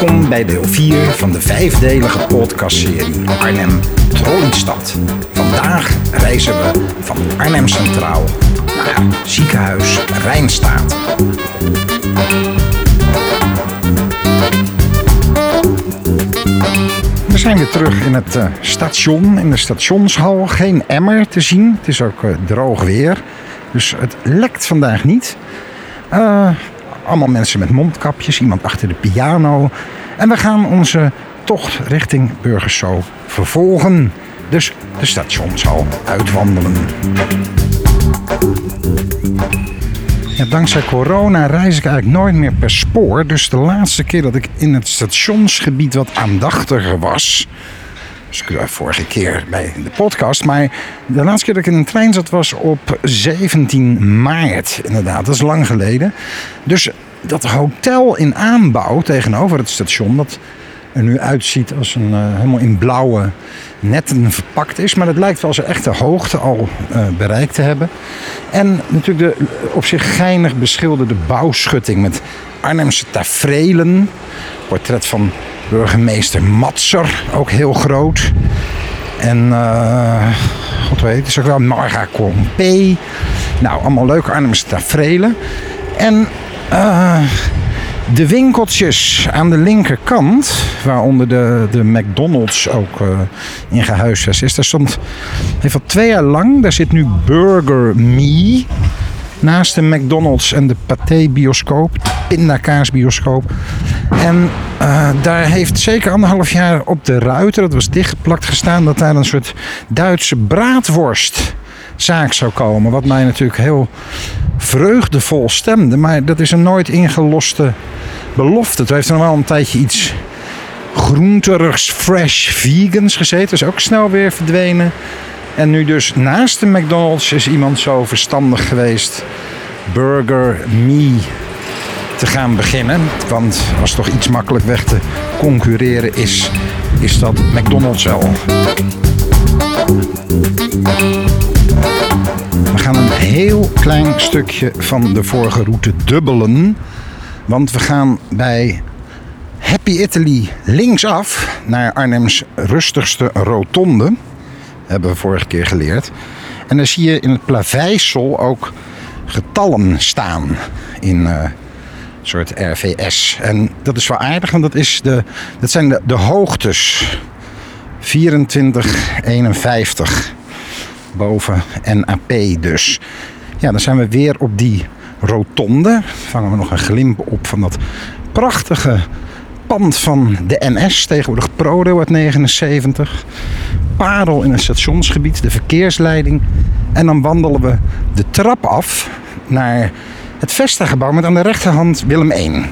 Welkom bij deel 4 van de vijfdelige podcastserie Arnhem Trolleystad. Vandaag reizen we van Arnhem Centraal naar ziekenhuis Rijnstaat. We zijn weer terug in het eh, station, in de stationshal. Geen emmer te zien. Het is ook eh, droog weer. Dus het lekt vandaag niet. Eh, allemaal mensen met mondkapjes, iemand achter de piano. En we gaan onze tocht richting Burgerso vervolgen. Dus de stationshal uitwandelen. Ja, dankzij corona reis ik eigenlijk nooit meer per spoor. Dus de laatste keer dat ik in het stationsgebied wat aandachtiger was. Dus ik vorige keer bij de podcast. Maar de laatste keer dat ik in een trein zat was op 17 maart. Inderdaad, dat is lang geleden. Dus dat hotel in aanbouw tegenover het station. Dat er nu uitziet als een uh, helemaal in blauwe netten verpakt is. Maar het lijkt wel zijn echte hoogte al uh, bereikt te hebben. En natuurlijk de op zich geinig beschilderde bouwschutting met Arnhemse tafereelen. Portret van burgemeester Matser, ook heel groot. En uh, god weet, is ook wel Marga Compé. Nou, allemaal leuke Arnhemse tafereelen. En uh, de winkeltjes aan de linkerkant, waaronder de, de McDonald's ook uh, in gehuisvest is. Daar stond, heeft al twee jaar lang, daar zit nu Burger Me naast de McDonald's en de Pathé bioscoop, de pindakaasbioscoop. En uh, daar heeft zeker anderhalf jaar op de ruiter, dat was dichtgeplakt gestaan, dat daar een soort Duitse braadworstzaak zou komen. Wat mij natuurlijk heel vreugdevol stemde, maar dat is een nooit ingeloste belofte. Het heeft nog wel een tijdje iets groenterigs, fresh, vegans gezeten. Is ook snel weer verdwenen. En nu dus naast de McDonald's is iemand zo verstandig geweest Burger Me te gaan beginnen. Want als toch iets makkelijk weg te concurreren is, is dat McDonald's wel. We gaan een heel klein stukje van de vorige route dubbelen. Want we gaan bij Happy Italy linksaf naar Arnhems rustigste rotonde. Hebben we vorige keer geleerd. En dan zie je in het plaveisel ook getallen staan in uh, soort RVS. En dat is wel aardig, want dat, is de, dat zijn de, de hoogtes. 24, 51 boven NAP dus. Ja, dan zijn we weer op die rotonde. Vangen we nog een glimp op van dat prachtige pand van de NS, tegenwoordig ProRail uit 79. Parel in het stationsgebied, de verkeersleiding. En dan wandelen we de trap af naar het Vesta-gebouw met aan de rechterhand Willem 1.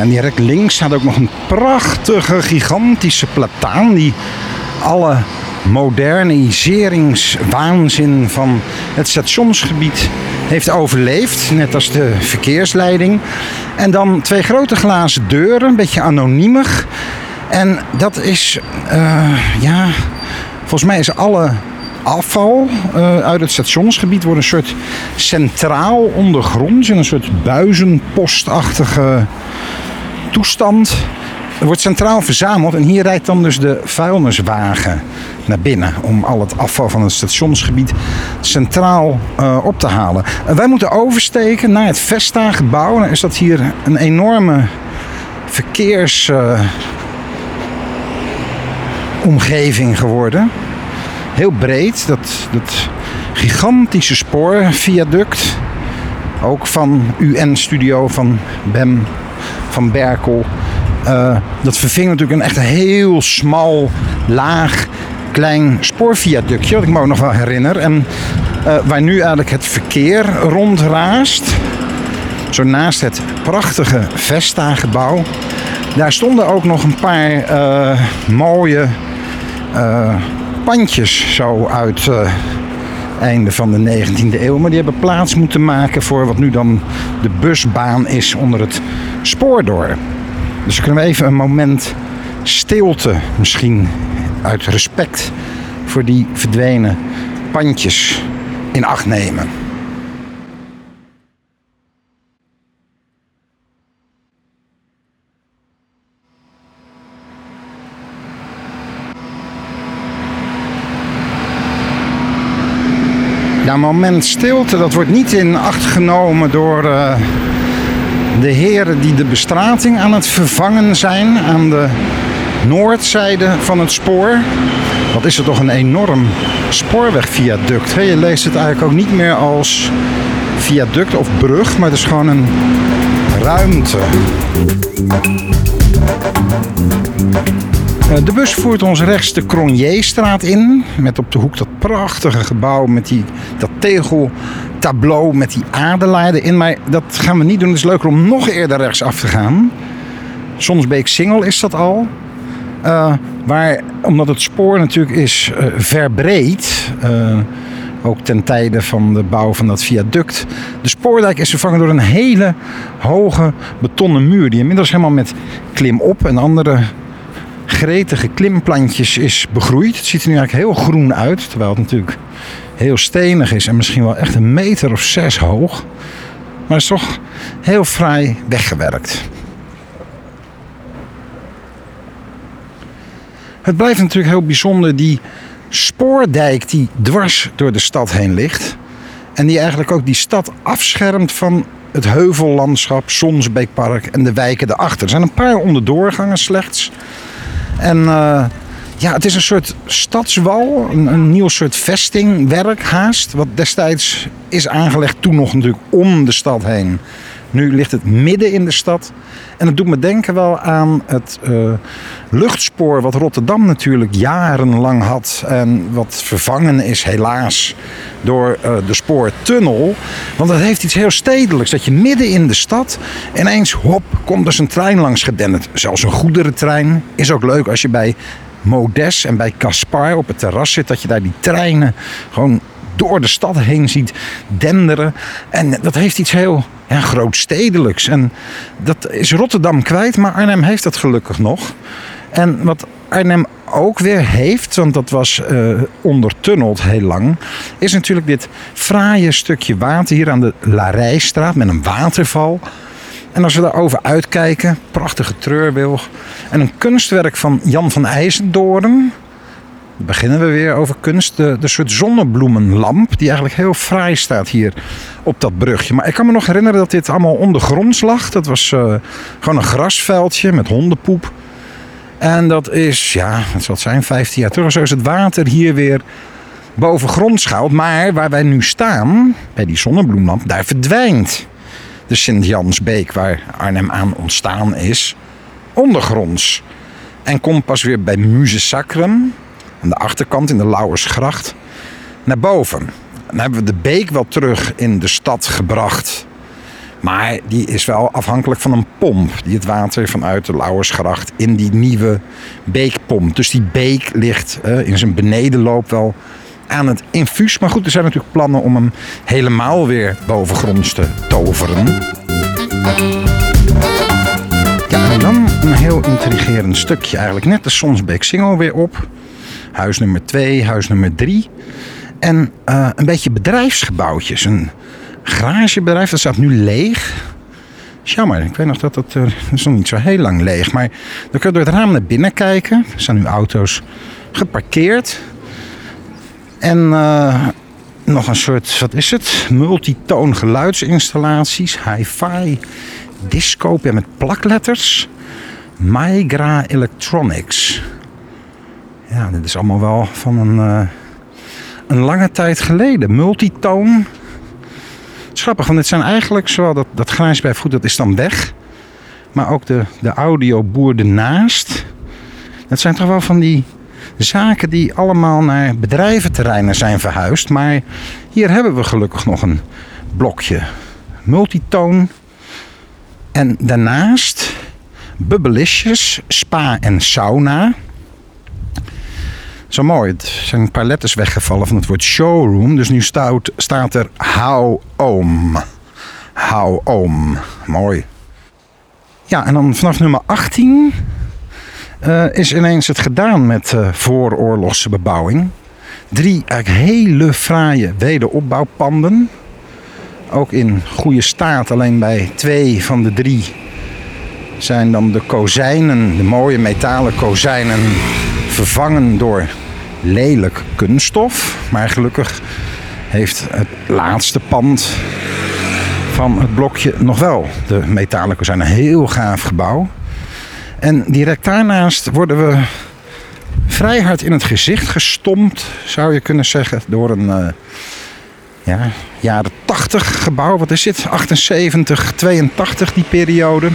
En direct links staat ook nog een prachtige, gigantische plataan die alle moderniseringswaanzin van het stationsgebied heeft overleefd. Net als de verkeersleiding. En dan twee grote glazen deuren, een beetje anoniemig. En dat is, uh, ja, volgens mij is alle afval uh, uit het stationsgebied wordt een soort centraal ondergronds in een soort buizenpostachtige toestand. Wordt centraal verzameld en hier rijdt dan dus de vuilniswagen naar binnen om al het afval van het stationsgebied centraal uh, op te halen. En wij moeten oversteken naar het Vesta-gebouw. Dan is dat hier een enorme verkeersomgeving uh, geworden. Heel breed, dat, dat gigantische spoorviaduct. Ook van UN-studio van BEM van Berkel. Uh, dat verving natuurlijk een echt heel smal, laag, klein spoorviaductje, wat ik me ook nog wel herinner. En uh, waar nu eigenlijk het verkeer rondraast. Zo naast het prachtige Vesta-gebouw. Daar stonden ook nog een paar uh, mooie pandjes zo uit einde van de 19e eeuw. Maar die hebben plaats moeten maken voor wat nu dan de busbaan is onder het spoor door. Dus kunnen we even een moment stilte misschien uit respect voor die verdwenen pandjes in acht nemen. Ja, moment stilte, dat wordt niet in acht genomen door uh, de heren die de bestrating aan het vervangen zijn aan de noordzijde van het spoor. Wat is er toch een enorm spoorwegviaduct. Je leest het eigenlijk ook niet meer als viaduct of brug, maar het is gewoon een ruimte. Eh, de bus voert ons rechts de Cronierstraat in. Met op de hoek dat prachtige gebouw met die, dat tegeltableau met die aderladen in. Maar dat gaan we niet doen. Het is leuker om nog eerder rechts af te gaan. Sonsbeek Singel is dat al. Uh, waar, omdat het spoor natuurlijk is uh, verbreed. ook ten tijde van de bouw van dat viaduct. De spoordijk is vervangen door een hele hoge betonnen muur. Die inmiddels helemaal met klimop en andere gretige klimplantjes is begroeid. Het ziet er nu eigenlijk heel groen uit, terwijl het natuurlijk heel stenig is en misschien wel echt een meter of zes hoog. Maar is toch heel fraai weggewerkt. Het blijft natuurlijk heel bijzonder, die spoordijk die dwars door de stad heen ligt. En die eigenlijk ook die stad afschermt van het heuvellandschap, Sonsbeekpark en de wijken erachter. Er zijn een paar onderdoorgangen slechts. En uh, ja, het is een soort stadswal, een, een nieuw soort vestingwerk haast. Wat destijds is aangelegd toen nog natuurlijk om de stad heen. Nu ligt het midden in de stad. En dat doet me denken wel aan het uh, luchtspoor wat Rotterdam natuurlijk jarenlang had. En wat vervangen is helaas door uh, de spoortunnel. Want het heeft iets heel stedelijks. Dat je midden in de stad ineens, hop, komt dus een trein langs gedenderd. Zelfs een goederentrein. Is ook leuk als je bij Modes en bij Caspar op het terras zit. Dat je daar die treinen gewoon door de stad heen ziet denderen. En dat heeft iets heel ja, grootstedelijks. En dat is Rotterdam kwijt, maar Arnhem heeft dat gelukkig nog. En wat Arnhem ook weer heeft, want dat was uh, ondertunneld heel lang, is natuurlijk dit fraaie stukje water hier aan de Larijstraat met een waterval. En als we daarover uitkijken, prachtige treurwilg en een kunstwerk van Jan van IJzendoorn beginnen we weer over kunst. De, de soort zonnebloemenlamp, die eigenlijk heel fraai staat hier op dat brugje. Maar ik kan me nog herinneren dat dit allemaal ondergronds lag. Dat was uh, gewoon een grasveldje met hondenpoep. En dat is, ja, wat zal zijn, 15 jaar terug. Zo is het water hier weer boven grond schuilt. Maar waar wij nu staan, bij die zonnebloemlamp, daar verdwijnt de Sint-Jansbeek, waar Arnhem aan ontstaan is, ondergronds. En komt pas weer bij Muze Sacrum, aan de achterkant in de Lauwersgracht naar boven. Dan hebben we de beek wel terug in de stad gebracht. Maar die is wel afhankelijk van een pomp die het water vanuit de Lauwersgracht in die nieuwe beek pompt. Dus die beek ligt uh, in zijn benedenloop wel aan het infuus. Maar goed, er zijn natuurlijk plannen om hem helemaal weer bovengronds te toveren. Ja, en dan een heel intrigerend stukje eigenlijk. Net de Sonsbeek Singel weer op. Huis nummer 2, huis nummer 3. En uh, een beetje bedrijfsgebouwtjes. Een garagebedrijf, dat staat nu leeg. Jammer, ik weet nog dat dat, uh, dat is nog niet zo heel lang leeg. Maar dan kun je door het raam naar binnen kijken. Er staan nu auto's geparkeerd. En uh, nog een soort, wat is het? Multitoon geluidsinstallaties. Hi-fi, disco met plakletters. Migra Electronics. Ja, dit is allemaal wel van een, uh, een lange tijd geleden. Multitoon. Schappig, want dit zijn eigenlijk zowel dat, dat grijs bij voet, dat is dan weg. Maar ook de, de audioboer ernaast. Dat zijn toch wel van die zaken die allemaal naar bedrijventerreinen zijn verhuisd. Maar hier hebben we gelukkig nog een blokje multitoon. En daarnaast bubbelisjes, spa en sauna. Zo mooi. Het zijn een paar letters weggevallen van het woord showroom. Dus nu staat, staat er hou om. Hou om. Mooi. Ja, en dan vanaf nummer 18 uh, eh, is ineens het gedaan met uh, vooroorlogse bebouwing. Drie hele fraaie wederopbouwpanden. Ook in goede staat. Alleen bij twee van de drie zijn dan de kozijnen, de mooie metalen kozijnen, vervangen door lelijk kunststof. Maar gelukkig heeft het laatste pand van het blokje nog wel de metalen zijn Een heel gaaf gebouw. En direct daarnaast worden we vrij hard in het gezicht gestompt, zou je kunnen zeggen, door een uh, ja, jaren 80 gebouw. Wat is dit? 78, 82 die periode.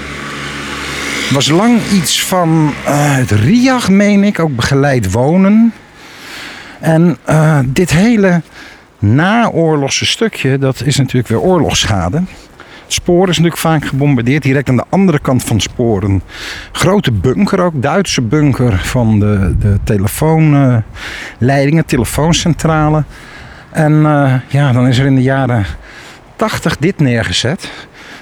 Was lang iets van uh, het RIAG, meen ik, ook begeleid wonen. En uh, dit hele naoorlogse stukje, dat is natuurlijk weer oorlogsschade. Spoor is natuurlijk vaak gebombardeerd. Direct aan de andere kant van een grote bunker ook. Duitse bunker van de, de telefoonleidingen, telefooncentrale. En uh, ja, dan is er in de jaren 80 dit neergezet.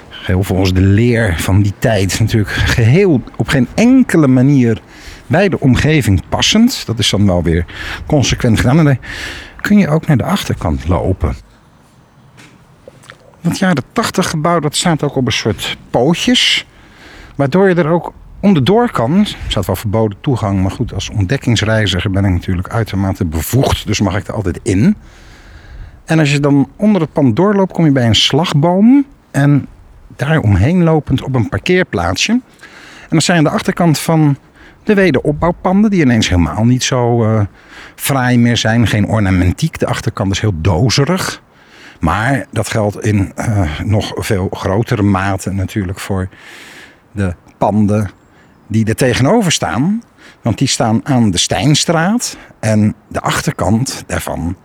Heel volgens de leer van die tijd natuurlijk geheel op geen enkele manier bij de omgeving passend. Dat is dan wel weer consequent gedaan. En dan kun je ook naar de achterkant lopen. Dat jaren 80 gebouw dat staat ook op een soort pootjes. Waardoor je er ook onderdoor kan. Er staat wel verboden toegang. Maar goed, als ontdekkingsreiziger ben ik natuurlijk uitermate bevoegd. Dus mag ik er altijd in. En als je dan onder het pand doorloopt, kom je bij een slagboom. En daar omheen lopend op een parkeerplaatsje. En dan zijn aan de achterkant van de wederopbouwpanden, die ineens helemaal niet zo uh, fraai meer zijn. Geen ornamentiek. De achterkant is heel dozerig. Maar dat geldt in uh, nog veel grotere mate natuurlijk voor de panden die er tegenover staan. Want die staan aan de Stijnstraat. En de achterkant daarvan,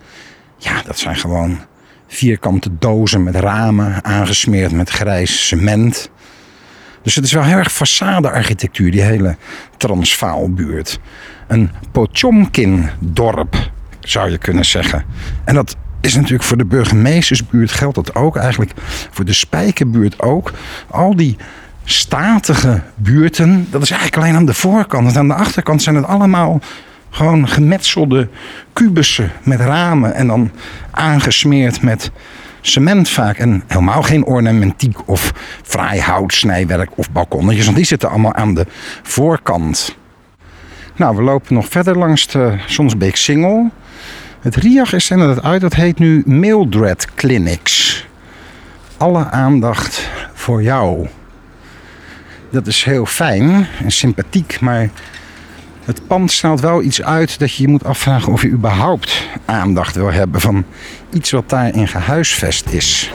ja, dat zijn gewoon vierkante dozen met ramen aangesmeerd met grijs cement. Dus het is wel heel erg façade-architectuur, die hele Transvaalbuurt. Een Potjomkin-dorp, zou je kunnen zeggen. En dat is natuurlijk voor de burgemeestersbuurt geldt dat ook. Eigenlijk voor de Spijkerbuurt ook. Al die statige buurten, dat is eigenlijk alleen aan de voorkant. En aan de achterkant zijn het allemaal gewoon gemetselde kubussen met ramen. En dan aangesmeerd met cement vaak. En helemaal geen ornamentiek of fraai houtsnijwerk of balkonnetjes. Want die zitten allemaal aan de voorkant. Nou, we lopen nog verder langs de Sonsbeek Singel. Het RIAG is het uit. Dat heet nu Mildred Clinics. Alle aandacht voor jou. Dat is heel fijn en sympathiek, maar het pand straalt wel iets uit dat je je moet afvragen of je überhaupt aandacht wil hebben van iets wat daarin gehuisvest is.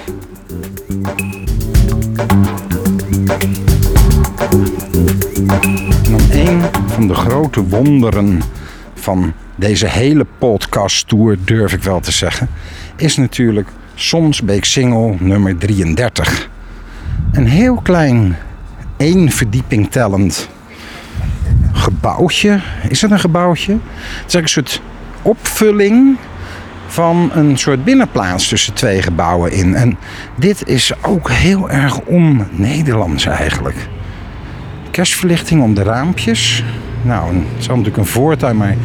Een van de grote wonderen van deze hele podcast tour, durf ik wel te zeggen, is natuurlijk Sonsbeek Single nummer 33. Een heel klein, één verdieping tellend gebouwtje. Is het een gebouwtje? Het is een soort opvulling van een soort binnenplaats tussen twee gebouwen in. En dit is ook heel erg on-Nederlands eigenlijk. Kerstverlichting om de raampjes. Nou, het is natuurlijk een voortuin, maar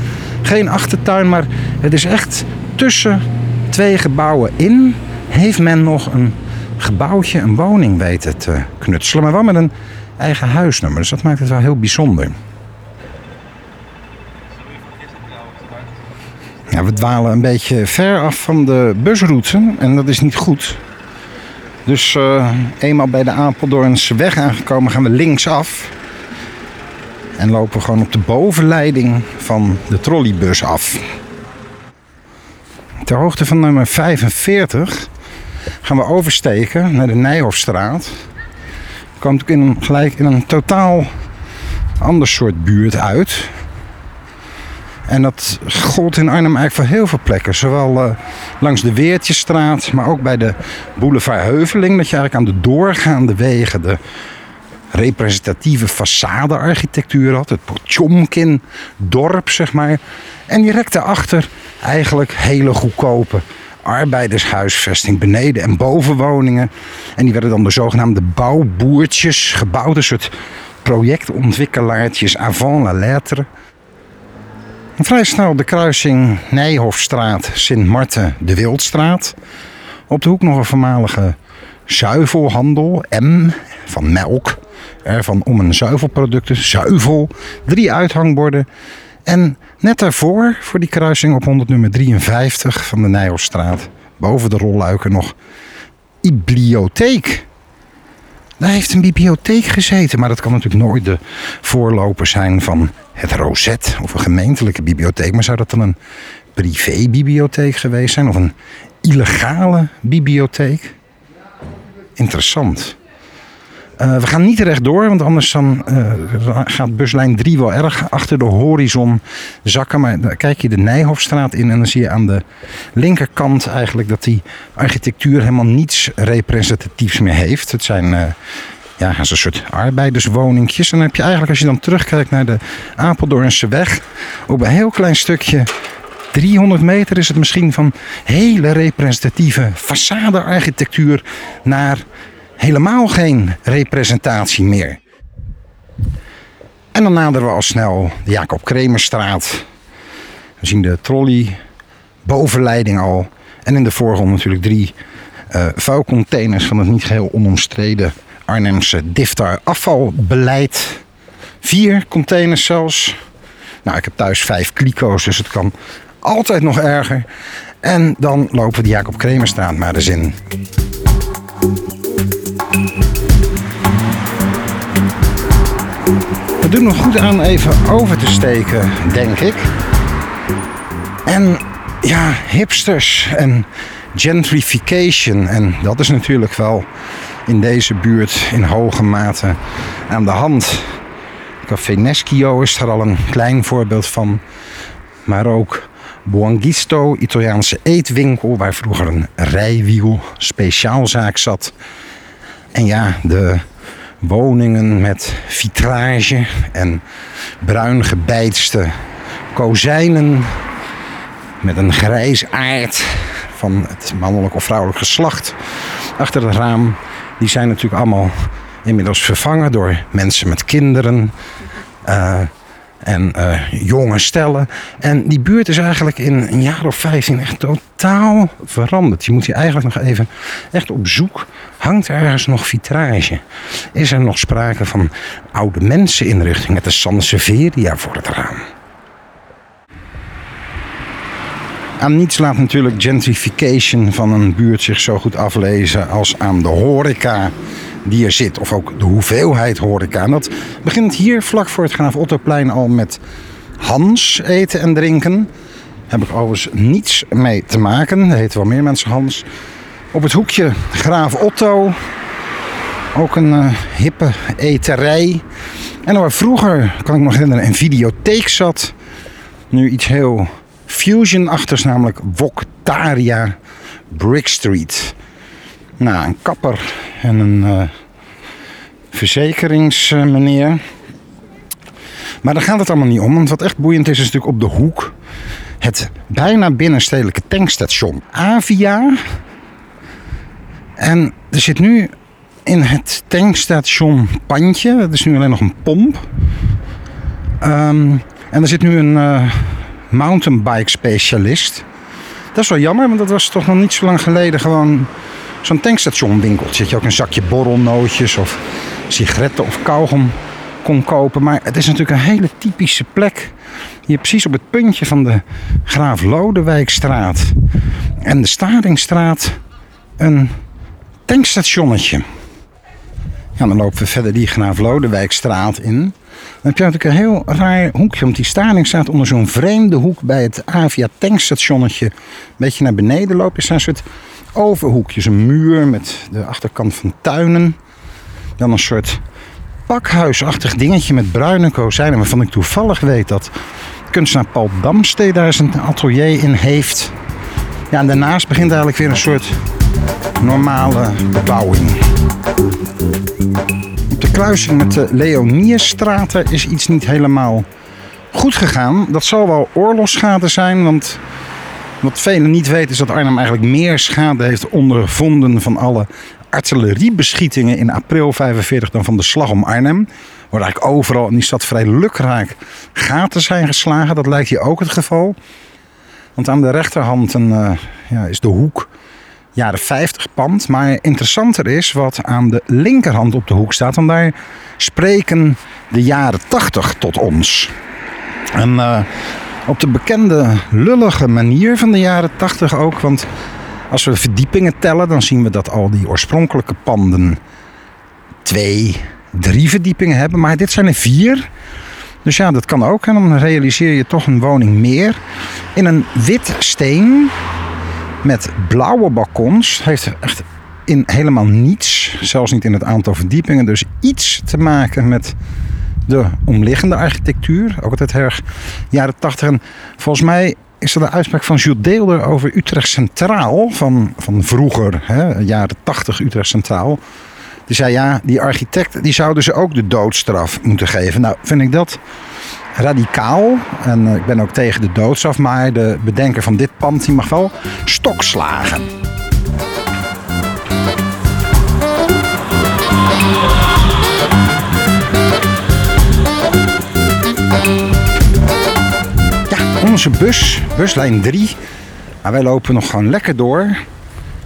geen achtertuin. Maar het is echt tussen twee gebouwen in heeft men nog een gebouwtje, een woning weten te knutselen. Maar wel met een eigen huisnummer. Dus dat maakt het wel heel bijzonder. We dwalen een beetje ver af van de busroute en dat is niet goed. Dus uh, eenmaal bij de Apeldoornse weg aangekomen gaan we linksaf. En lopen gewoon op de bovenleiding van de trolleybus af. Ter hoogte van nummer 45 gaan we oversteken naar de Nijhofstraat. We komen in een, gelijk in een totaal ander soort buurt uit. En dat gold in Arnhem eigenlijk voor heel veel plekken. Zowel uh, langs de Weertjesstraat, maar ook bij de boulevard Heuveling. Dat je eigenlijk aan de doorgaande wegen de representatieve façade-architectuur had. Het Potjomkin-dorp, zeg maar. En direct daarachter eigenlijk hele goedkope arbeidershuisvesting. Beneden- en bovenwoningen. En die werden dan de zogenaamde bouwboertjes gebouwd. Een soort projectontwikkelaartjes avant la lettre. Vrij snel de kruising Nijhofstraat, Sint-Marten, de Wildstraat. Op de hoek nog een voormalige zuivelhandel, M van melk. Van om een zuivelproducten, zuivel. Drie uithangborden. En net daarvoor, voor die kruising op 100 nummer 53 van de Nijhofstraat, boven de rolluiken nog bibliotheek. Daar heeft een bibliotheek gezeten, maar dat kan natuurlijk nooit de voorloper zijn van het Rozet of een gemeentelijke bibliotheek. Maar zou dat dan een privébibliotheek geweest zijn of een illegale bibliotheek? Interessant. Uh, we gaan niet rechtdoor, want anders dan, uh, gaat buslijn 3 wel erg achter de horizon zakken. Maar dan kijk je de Nijhofstraat in en dan zie je aan de linkerkant eigenlijk dat die architectuur helemaal niets representatiefs meer heeft. Het zijn uh, ja, een soort arbeiderswoningjes. En dan heb je eigenlijk, als je dan terugkijkt naar de Apeldoornse weg, op een heel klein stukje 300 meter is het misschien van hele representatieve façade-architectuur naar helemaal geen representatie meer. En dan naderen we al snel de Jacob Kremerstraat. We zien de trolley, bovenleiding al. En in de voorgrond natuurlijk drie uh, vuilcontainers van het niet geheel onomstreden Arnhemse DIFTAR afvalbeleid. Vier containers zelfs. Nou, ik heb thuis vijf kliko's, dus het kan altijd nog erger. En dan lopen we de Jacob Kremerstraat maar eens in. Het doet nog goed aan even over te steken, denk ik. En ja, hipsters en gentrification. En dat is natuurlijk wel in deze buurt in hoge mate aan de hand. Café Neschio is er al een klein voorbeeld van. Maar ook Buongisto, Italiaanse eetwinkel, waar vroeger een rijwiel speciaalzaak zat. En ja, de woningen met vitrage en bruin gebeitste kozijnen met een grijs aard van het mannelijk of vrouwelijk geslacht achter het raam. Die zijn natuurlijk allemaal inmiddels vervangen door mensen met kinderen. Uh, en uh, jonge stellen. En die buurt is eigenlijk in een jaar of 15 echt totaal veranderd. Je moet hier eigenlijk nog even echt op zoek. Hangt er ergens nog vitrage? Is er nog sprake van oude menseninrichting met de Sanseveria voor het raam? Aan niets laat natuurlijk gentrification van een buurt zich zo goed aflezen als aan de horeca die er zit. Of ook de hoeveelheid horeca. En dat begint hier vlak voor het Graaf Ottoplein al met Hans eten en drinken. Heb ik overigens niets mee te maken. Er heten wel meer mensen Hans. Op het hoekje Graaf Otto. Ook een uh, hippe eterij. En waar vroeger, kan ik me nog herinneren, een videotheek zat. Nu iets heel fusion-achtigs, namelijk Woktaria Brick Street. Nou, een kapper en een uh, verzekeringsmeneer. Maar daar gaat het allemaal niet om. Want wat echt boeiend is, is natuurlijk op de hoek het bijna binnenstedelijke tankstation Avia. En er zit nu in het tankstation pandje, dat is nu alleen nog een pomp. Um, en er zit nu een uh, mountainbike specialist. Dat is wel jammer, want dat was toch nog niet zo lang geleden gewoon zo'n tankstationwinkeltje. Dat je ook een zakje borrelnootjes of sigaretten of kauwgom kon kopen. Maar het is natuurlijk een hele typische plek. Hier precies op het puntje van de Graaf Lodewijkstraat en de Staringstraat een tankstationnetje. Ja, dan lopen we verder die Graaf Lodewijkstraat in. Dan heb je natuurlijk een heel raar hoekje. Want die Staring staat onder zo'n vreemde hoek bij het Avia tankstationnetje. Een beetje naar beneden lopen. Er staan een soort overhoekjes. Een muur met de achterkant van tuinen. Dan een soort pakhuisachtig dingetje met bruine kozijnen. Waarvan ik toevallig weet dat kunstenaar Paul Damstee daar zijn atelier in heeft. Ja, en daarnaast begint eigenlijk weer een soort normale bebouwing. Kruising met de Leoniestraten is iets niet helemaal goed gegaan. Dat zal wel oorlogsschade zijn, want wat velen niet weten is dat Arnhem eigenlijk meer schade heeft ondervonden van alle artilleriebeschietingen in april 45 dan van de slag om Arnhem. Waar eigenlijk overal in die stad vrij lukraak gaten zijn geslagen. Dat lijkt hier ook het geval. Want aan de rechterhand een, uh, ja, is de hoek jaren 50 pand. Maar interessanter is wat aan de linkerhand op de hoek staat. Want daar spreken de jaren 80 tot ons. En uh, op de bekende lullige manier van de jaren 80 ook. Want Als we verdiepingen tellen, dan zien we dat al die oorspronkelijke panden twee, drie verdiepingen hebben. Maar dit zijn er vier. Dus ja, dat kan ook. En dan realiseer je toch een woning meer. In een wit steen met blauwe balkons. Heeft echt in helemaal niets, zelfs niet in het aantal verdiepingen, dus iets te maken met de omliggende architectuur. Ook altijd erg jaren tachtig. En volgens mij is er de uitspraak van Jules Deelder over Utrecht Centraal. Van, van vroeger, hè, jaren 80 Utrecht Centraal. Die zei ja, die architect die zouden ze ook de doodstraf moeten geven. Nou, vind ik dat radicaal. En eh, ik ben ook tegen de doodstraf. Maar de bedenker van dit pand die mag wel stokslagen. onze bus, buslijn 3. Maar wij lopen nog gewoon lekker door.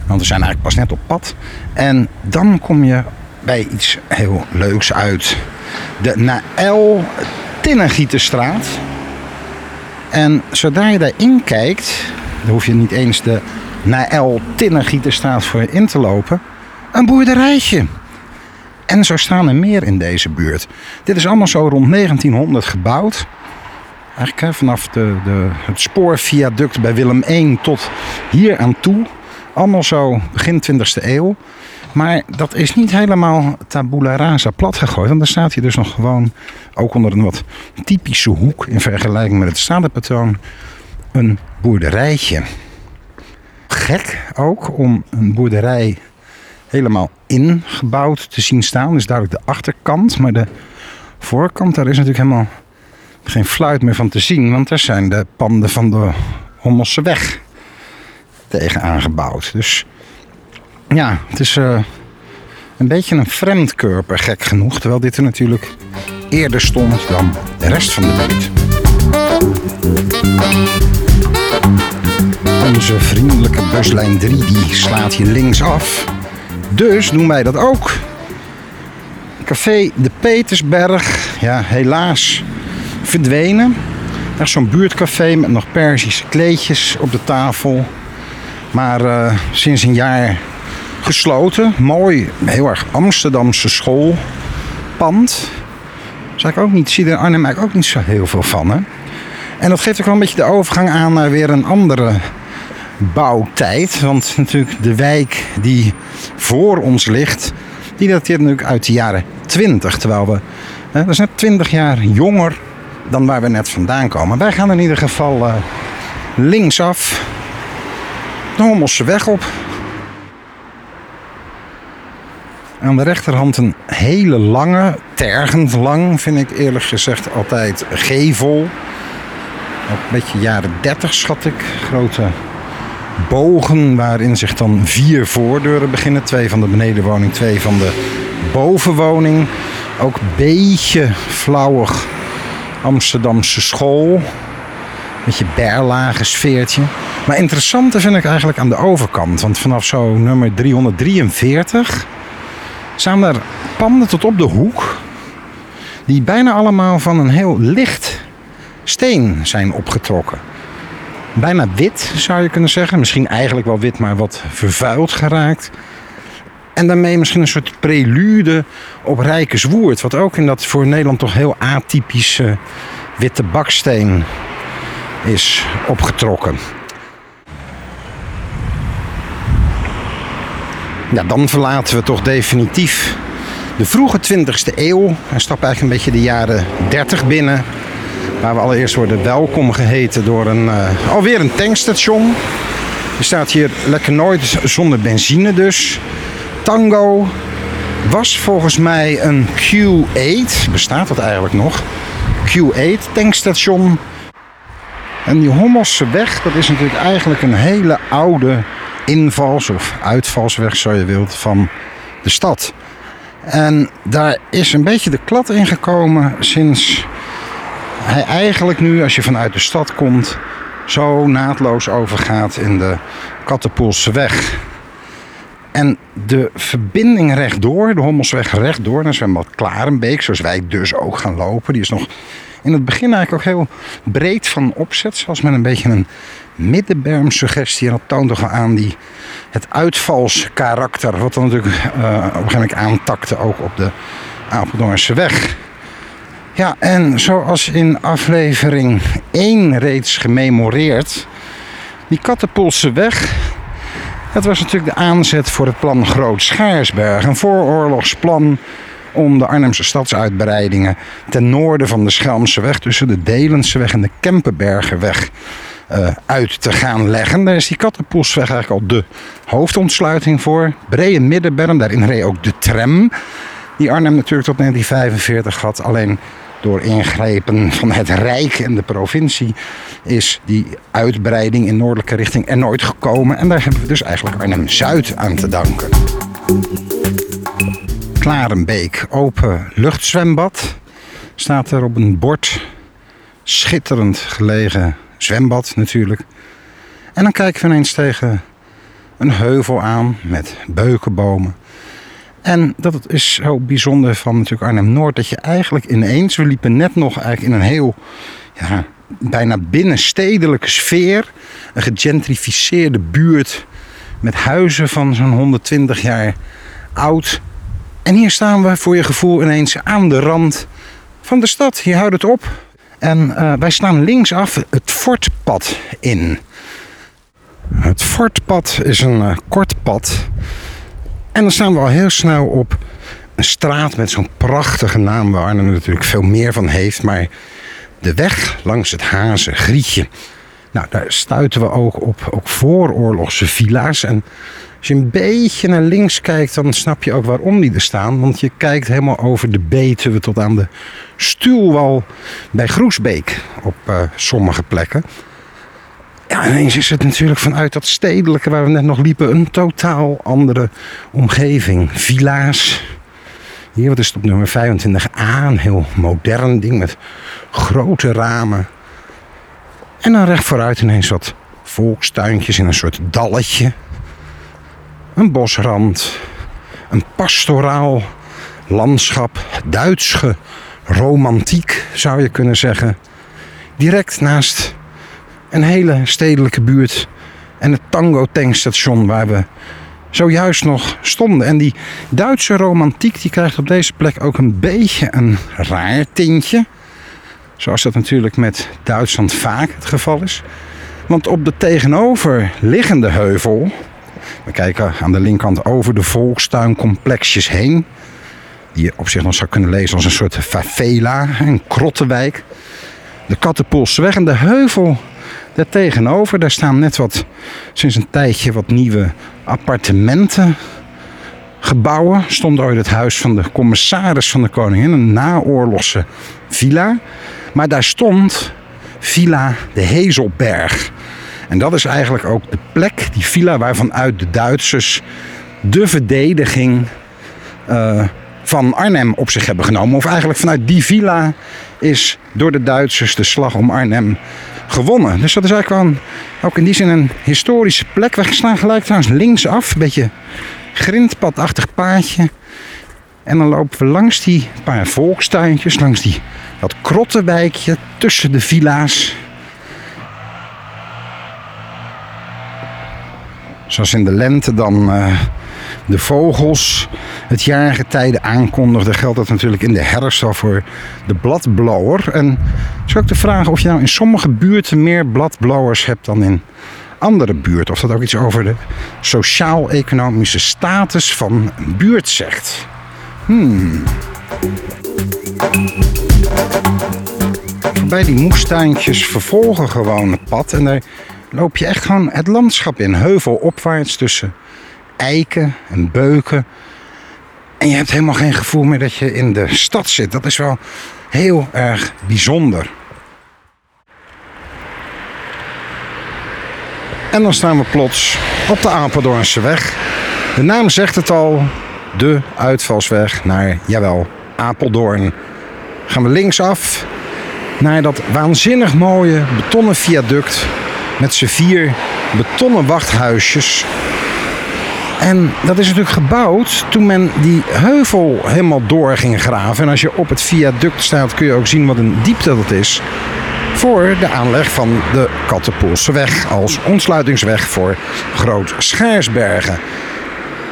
Want we zijn eigenlijk pas net op pad. En dan kom je bij iets heel leuks uit. De Naël Tinnengieterstraat. En zodra je daarin kijkt, dan hoef je niet eens de Naël Tinnengieterstraat voor in te lopen. Een boerderijtje. En zo staan er meer in deze buurt. Dit is allemaal zo rond 1900 gebouwd. Eigenlijk vanaf de, de, het spoorviaduct bij Willem I tot hier aan toe. Allemaal zo begin 20e eeuw. Maar dat is niet helemaal tabula rasa plat gegooid. Want dan staat hier dus nog gewoon, ook onder een wat typische hoek in vergelijking met het stadepatroon, een boerderijtje. Gek ook om een boerderij helemaal ingebouwd te zien staan. Dus duidelijk de achterkant, maar de voorkant, daar is natuurlijk helemaal geen fluit meer van te zien, want daar zijn de panden van de Hommelse weg tegen aangebouwd. Dus ja, het is uh, een beetje een vreemdkörper, gek genoeg. Terwijl dit er natuurlijk eerder stond dan de rest van de buurt. Onze vriendelijke buslijn 3 die slaat hier links af. Dus doen wij dat ook. Café de Petersberg. Ja, helaas verdwenen. Echt zo'n buurtcafé met nog Perzische kleedjes op de tafel. Maar uh, sinds een jaar gesloten. Mooi, heel erg Amsterdamse schoolpand. Zou ik ook niet, zie er Arnhem eigenlijk ook niet zo heel veel van. Hè? En dat geeft ook wel een beetje de overgang aan naar weer een andere bouwtijd. Want natuurlijk de wijk die voor ons ligt, die dateert natuurlijk uit de jaren 20. Terwijl we, hè, dat is net 20 jaar jonger dan waar we net vandaan komen. Wij gaan in ieder geval uh, linksaf de Hommelse weg op. Aan de rechterhand een hele lange, tergend lang, vind ik eerlijk gezegd altijd gevel. Een beetje jaren 30 schat ik. Grote bogen waarin zich dan vier voordeuren beginnen. Twee van de benedenwoning, twee van de bovenwoning. Ook een beetje flauwig Amsterdamse school. Beetje berlage sfeertje. Maar interessanter vind ik eigenlijk aan de overkant. Want vanaf zo nummer 343 staan er panden tot op de hoek. Die bijna allemaal van een heel licht steen zijn opgetrokken. Bijna wit zou je kunnen zeggen. Misschien eigenlijk wel wit, maar wat vervuild geraakt. En daarmee misschien een soort prelude op Rijkerswoerd. Wat ook in dat voor Nederland toch heel atypische witte baksteen is opgetrokken. Ja, dan verlaten we toch definitief de vroege 20e eeuw. En stappen eigenlijk een beetje de jaren 30 binnen. Waar we allereerst worden welkom geheten door een, uh, alweer een tankstation. Er staat hier lekker nooit zonder benzine dus. Tango was volgens mij een Q8. Bestaat dat eigenlijk nog? Q8 tankstation. En die Hommelse weg, dat is natuurlijk eigenlijk een hele oude invals- of uitvalsweg, zo je wilt, van de stad. En daar is een beetje de klad in gekomen sinds hij eigenlijk nu, als je vanuit de stad komt, zo naadloos overgaat in de Kattenpoelse weg. En de verbinding rechtdoor, de Hommelsweg rechtdoor naar zwembad Klarenbeek, zoals wij dus ook gaan lopen, die is nog in het begin eigenlijk ook heel breed van opzet. Zoals met een beetje een middenberm-suggestie. En dat toont toch wel aan die, het uitvalskarakter. Wat dan natuurlijk uh, op een gegeven moment aantakte ook op de Apeldoornse weg. Ja, en zoals in aflevering 1 reeds gememoreerd, die Kattenpoelse weg, dat was natuurlijk de aanzet voor het plan Groot Schaarsberg. Een vooroorlogsplan om de Arnhemse stadsuitbreidingen ten noorden van de Schelmse weg, tussen de Delenseweg en de Kempenbergerweg, uh, uit te gaan leggen. Daar is die Kattenpoelsweg eigenlijk al de hoofdontsluiting voor. Brede middenberm, daarin reed ook de tram. Die Arnhem natuurlijk tot 1945 had. Alleen door ingrepen van het Rijk en de provincie is die uitbreiding in noordelijke richting er nooit gekomen. En daar hebben we dus eigenlijk Arnhem-Zuid aan te danken. Klarenbeek, open luchtzwembad. Staat er op een bord. Schitterend gelegen zwembad natuurlijk. En dan kijken we ineens tegen een heuvel aan met beukenbomen. En dat is zo bijzonder van natuurlijk Arnhem-Noord. Dat je eigenlijk ineens, we liepen net nog eigenlijk in een heel, ja, bijna binnenstedelijke sfeer. Een gegentrificeerde buurt met huizen van zo'n 120 jaar oud. En hier staan we voor je gevoel ineens aan de rand van de stad. Hier houdt het op. En uh, wij staan linksaf het Fortpad in. Het Fortpad is een uh, kort pad en dan staan we al heel snel op een straat met zo'n prachtige naam waar Arnhem natuurlijk veel meer van heeft. Maar de weg langs het Hazen Grietje. Nou, daar stuiten we ook op ook vooroorlogse villa's. En als je een beetje naar links kijkt, dan snap je ook waarom die er staan. Want je kijkt helemaal over de Betuwe tot aan de stuwwal bij Groesbeek op uh, sommige plekken. Ja, ineens is het natuurlijk vanuit dat stedelijke waar we net nog liepen een totaal andere omgeving. Villa's. Hier, wat is het op nummer 25a? Een heel modern ding met grote ramen. En dan recht vooruit ineens wat volkstuintjes in een soort dalletje. Een bosrand. Een pastoraal landschap. Duitse romantiek zou je kunnen zeggen. Direct naast een hele stedelijke buurt. En het Tango tankstation waar we zojuist nog stonden. En die Duitse romantiek die krijgt op deze plek ook een beetje een raar tintje. Zoals dat natuurlijk met Duitsland vaak het geval is. Want op de tegenoverliggende heuvel, we kijken aan de linkerkant over de volkstuincomplexjes heen. Die je op zich nog zou kunnen lezen als een soort favela, een krottenwijk. De Kattenpoolseweg en de heuvel daar tegenover, daar staan net wat, sinds een tijdje wat nieuwe appartementen. Gebouwen stond ooit het huis van de commissaris van de koningin, een naoorlogse villa. Maar daar stond Villa de Hezelberg. En dat is eigenlijk ook de plek, die villa waarvanuit de Duitsers de verdediging uh, van Arnhem op zich hebben genomen. Of eigenlijk vanuit die villa is door de Duitsers de slag om Arnhem gewonnen. Dus dat is eigenlijk wel ook in die zin een historische plek. We staan gelijk trouwens linksaf, een beetje grindpadachtig paadje. En dan lopen we langs die paar volkstuintjes, langs die, dat krottenwijkje tussen de villa's. Zoals in de lente dan uh, de vogels het jaargetijde aankondigde, geldt dat natuurlijk in de herfst al voor de bladblower. En is ook de vraag of je nou in sommige buurten meer bladblowers hebt dan in andere buurten. Of dat ook iets over de sociaal-economische status van een buurt zegt. Hmm. Voorbij die moestuintjes vervolgen gewoon het pad. En daar loop je echt gewoon het landschap in. Heuvelopwaarts tussen eiken en beuken. En je hebt helemaal geen gevoel meer dat je in de stad zit. Dat is wel heel erg bijzonder. En dan staan we plots op de Apeldoornse weg. De naam zegt het al, de uitvalsweg naar, jawel, Apeldoorn. Gaan we linksaf naar dat waanzinnig mooie betonnen viaduct met z'n vier betonnen wachthuisjes En dat is natuurlijk gebouwd toen men die heuvel helemaal door ging graven. En als je op het viaduct staat kun je ook zien wat een diepte dat is. Voor de aanleg van de Kattenpoelseweg als ontsluitingsweg voor Groot Schaarsbergen.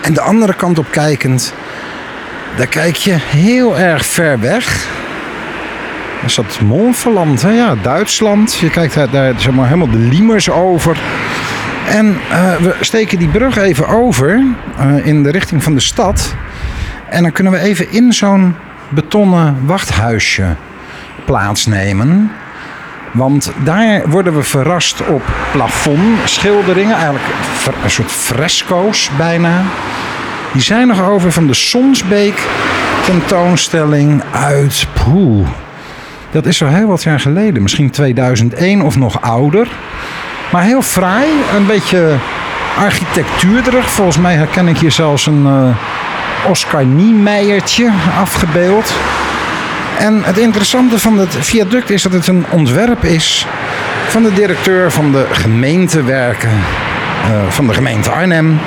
En de andere kant op kijkend, daar kijk je heel erg ver weg. Is dat Montferland, hè? ja, Duitsland. Je kijkt daar, daar zeg maar, helemaal de Liemers over. En uh, we steken die brug even over uh, in de richting van de stad. En dan kunnen we even in zo'n betonnen wachthuisje plaatsnemen. Want daar worden we verrast op plafondschilderingen, eigenlijk een soort fresco's bijna. Die zijn nog over van de Sonsbeek tentoonstelling uit. Poeh, dat is al heel wat jaar geleden, misschien 2001 of nog ouder. Maar heel fraai, een beetje architectuurderig. Volgens mij herken ik hier zelfs een uh, Oscar Niemeyertje afgebeeld. En het interessante van het viaduct is dat het een ontwerp is van de directeur van de gemeentewerken uh, van de gemeente Arnhem.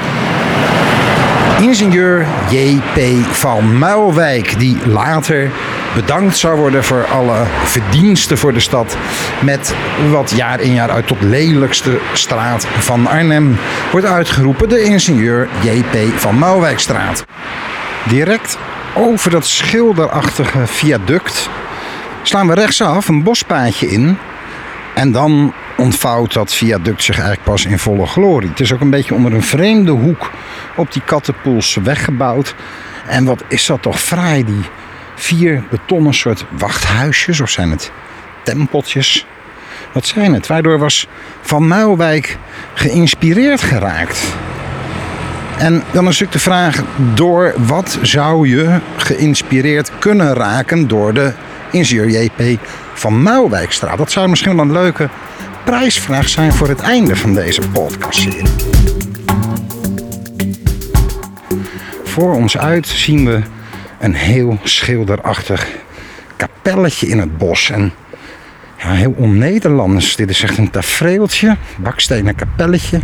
Ingenieur J.P. van Muilwijk, die later bedankt zou worden voor alle verdiensten voor de stad. Met wat jaar in jaar uit tot lelijkste straat van Arnhem wordt uitgeroepen de ingenieur J.P. van Mouwwijkstraat. Direct over dat schilderachtige viaduct slaan we rechtsaf een bospaadje in. En dan ontvouwt dat viaduct zich eigenlijk pas in volle glorie. Het is ook een beetje onder een vreemde hoek op die Kattenpoelse weggebouwd. En wat is dat toch fraai, die vier betonnen soort wachthuisjes, of zijn het tempeltjes? Wat zijn het? Waardoor was Van Muilwijk geïnspireerd geraakt. En dan is natuurlijk de vraag: door wat zou je geïnspireerd kunnen raken door de ingenieur JP van Muilwijkstraat? Dat zou misschien wel een leuke prijsvraag zijn voor het einde van deze podcastserie. Voor ons uit zien we een heel schilderachtig kapelletje in het bos. En ja, heel on-Nederlands. Dit is echt een tafereeltje, bakstenen kapelletje.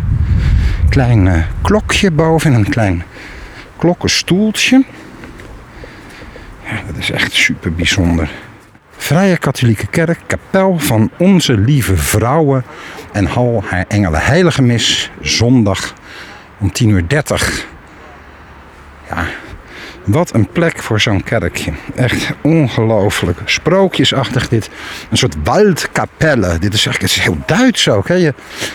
Klein uh, klokje boven en een klein klokkenstoeltje. Ja, dat is echt super bijzonder. Vrije Katholieke Kerk, kapel van Onze Lieve Vrouwen en hal haar Engelen Heilige Mis, zondag om 10.30 uur. Ja, wat een plek voor zo'n kerkje. Echt ongelooflijk. Sprookjesachtig dit. Een soort waldkapelle. Dit is echt is heel Duits ook. Hè? Je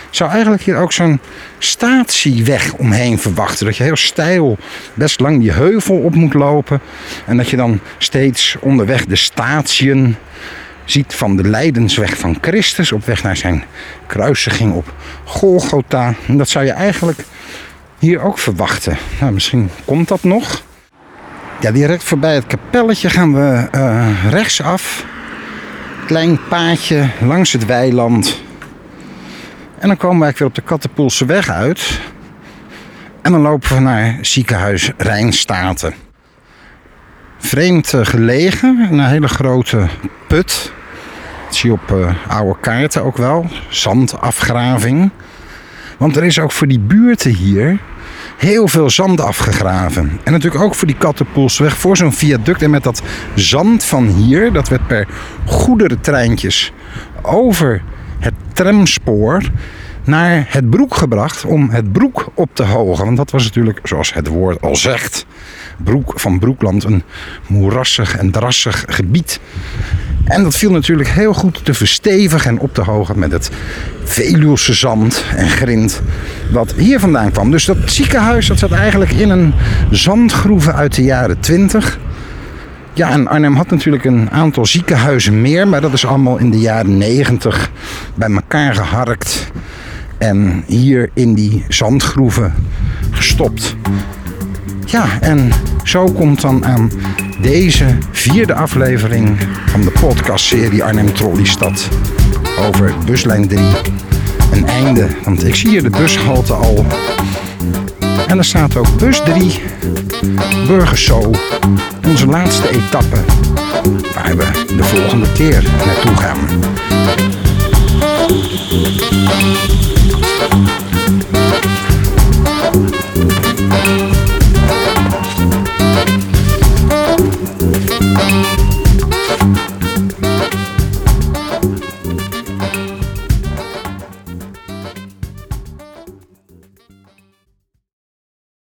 zou eigenlijk hier ook zo'n statieweg omheen verwachten. Dat je heel stijl best lang die heuvel op moet lopen. En dat je dan steeds onderweg de statieën ziet van de Leidensweg van Christus. Op weg naar zijn kruisiging op Golgotha. En dat zou je eigenlijk hier ook verwachten. Nou, misschien komt dat nog. Ja, direct voorbij het kapelletje gaan we uh, rechtsaf. Klein paadje langs het weiland. En dan komen we eigenlijk weer op de Kattenpoelse weg uit. En dan lopen we naar ziekenhuis Rijnstaten. Vreemd uh, gelegen, een hele grote put. Dat zie je op uh, oude kaarten ook wel. Zandafgraving. Want er is ook voor die buurten hier heel veel zand afgegraven. En natuurlijk ook voor die Kattenpoelsweg, voor zo'n viaduct. En met dat zand van hier, dat werd per goederentreintjes over het tramspoor naar het broek gebracht om het broek op te hogen. Want dat was natuurlijk, zoals het woord al zegt, broek van Broekland, een moerassig en drassig gebied. En dat viel natuurlijk heel goed te verstevigen en op te hogen met het Veluwse zand en grind wat hier vandaan kwam. Dus dat ziekenhuis dat zat eigenlijk in een zandgroeven uit de jaren 20. Ja, en Arnhem had natuurlijk een aantal ziekenhuizen meer, maar dat is allemaal in de jaren 90 bij elkaar geharkt en hier in die zandgroeven gestopt. Ja, en zo komt dan aan deze vierde aflevering van de podcastserie Arnhem Trolleystad over buslijn 3 een einde. Want ik zie hier de bushalte al. En er staat ook bus 3, Burgerso, onze laatste etappe, waar we de volgende keer naartoe gaan.